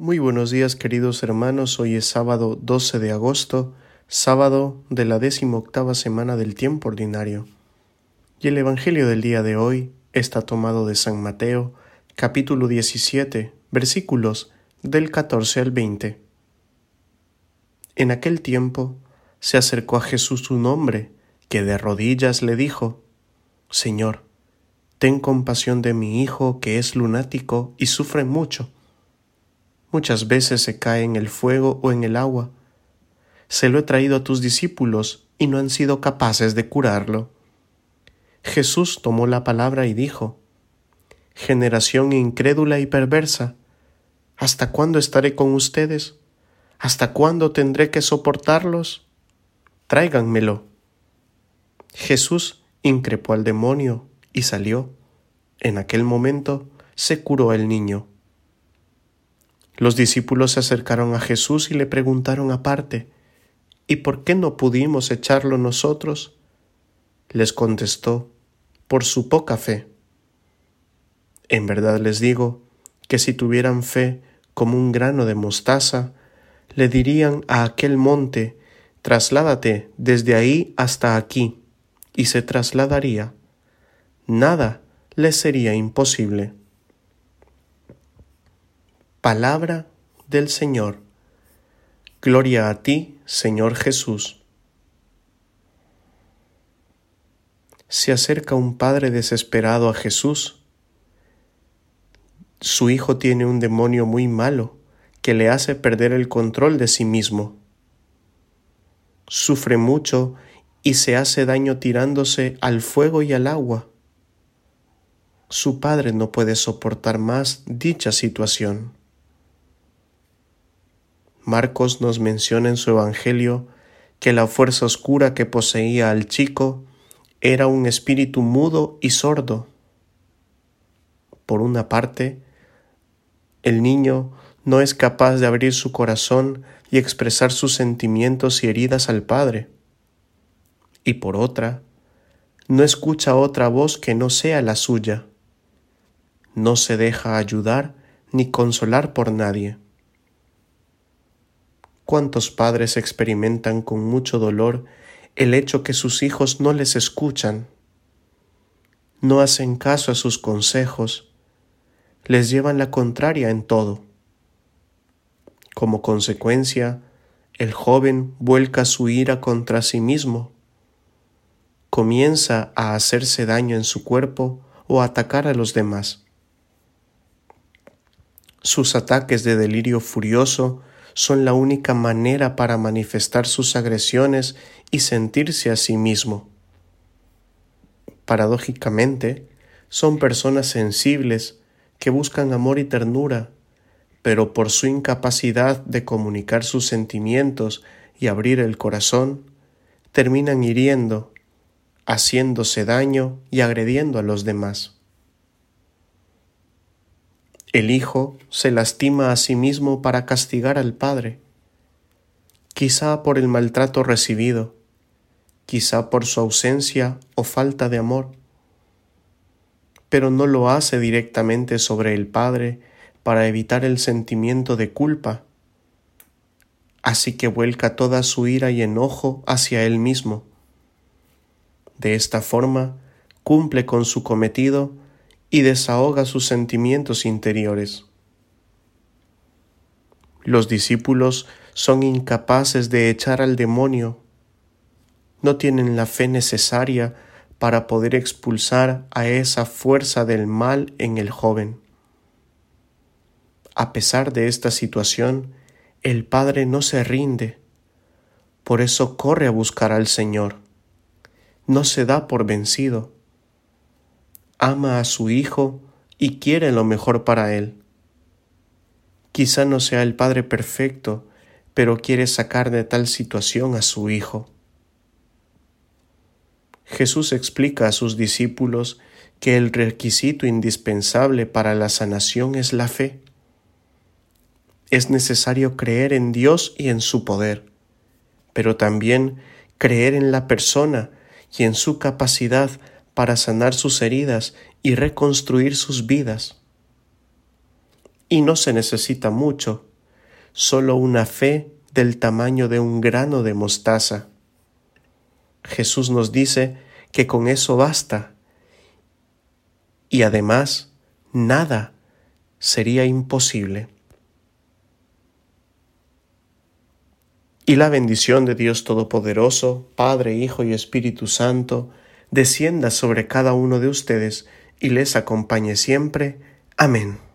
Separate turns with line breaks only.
Muy buenos días queridos hermanos, hoy es sábado 12 de agosto, sábado de la octava semana del tiempo ordinario. Y el Evangelio del día de hoy está tomado de San Mateo, capítulo 17, versículos del 14 al 20. En aquel tiempo se acercó a Jesús un hombre que de rodillas le dijo, Señor, ten compasión de mi hijo que es lunático y sufre mucho Muchas veces se cae en el fuego o en el agua. Se lo he traído a tus discípulos y no han sido capaces de curarlo. Jesús tomó la palabra y dijo, Generación incrédula y perversa, ¿hasta cuándo estaré con ustedes? ¿Hasta cuándo tendré que soportarlos? Tráiganmelo. Jesús increpó al demonio y salió. En aquel momento se curó el niño. Los discípulos se acercaron a Jesús y le preguntaron aparte, ¿Y por qué no pudimos echarlo nosotros? Les contestó, por su poca fe. En verdad les digo que si tuvieran fe como un grano de mostaza, le dirían a aquel monte, trasládate desde ahí hasta aquí, y se trasladaría. Nada les sería imposible. Palabra del Señor. Gloria a ti, Señor Jesús. Se acerca un padre desesperado a Jesús. Su hijo tiene un demonio muy malo que le hace perder el control de sí mismo. Sufre mucho y se hace daño tirándose al fuego y al agua. Su padre no puede soportar más dicha situación. Marcos nos menciona en su Evangelio que la fuerza oscura que poseía al chico era un espíritu mudo y sordo. Por una parte, el niño no es capaz de abrir su corazón y expresar sus sentimientos y heridas al Padre. Y por otra, no escucha otra voz que no sea la suya. No se deja ayudar ni consolar por nadie. ¿Cuántos padres experimentan con mucho dolor el hecho que sus hijos no les escuchan, no hacen caso a sus consejos, les llevan la contraria en todo? Como consecuencia, el joven vuelca su ira contra sí mismo, comienza a hacerse daño en su cuerpo o a atacar a los demás. Sus ataques de delirio furioso son la única manera para manifestar sus agresiones y sentirse a sí mismo. Paradójicamente, son personas sensibles que buscan amor y ternura, pero por su incapacidad de comunicar sus sentimientos y abrir el corazón, terminan hiriendo, haciéndose daño y agrediendo a los demás. El Hijo se lastima a sí mismo para castigar al Padre, quizá por el maltrato recibido, quizá por su ausencia o falta de amor, pero no lo hace directamente sobre el Padre para evitar el sentimiento de culpa, así que vuelca toda su ira y enojo hacia él mismo. De esta forma, cumple con su cometido y desahoga sus sentimientos interiores. Los discípulos son incapaces de echar al demonio, no tienen la fe necesaria para poder expulsar a esa fuerza del mal en el joven. A pesar de esta situación, el Padre no se rinde, por eso corre a buscar al Señor. No se da por vencido ama a su Hijo y quiere lo mejor para él. Quizá no sea el Padre perfecto, pero quiere sacar de tal situación a su Hijo. Jesús explica a sus discípulos que el requisito indispensable para la sanación es la fe. Es necesario creer en Dios y en su poder, pero también creer en la persona y en su capacidad para sanar sus heridas y reconstruir sus vidas. Y no se necesita mucho, solo una fe del tamaño de un grano de mostaza. Jesús nos dice que con eso basta. Y además, nada sería imposible. Y la bendición de Dios Todopoderoso, Padre, Hijo y Espíritu Santo, descienda sobre cada uno de ustedes y les acompañe siempre. Amén.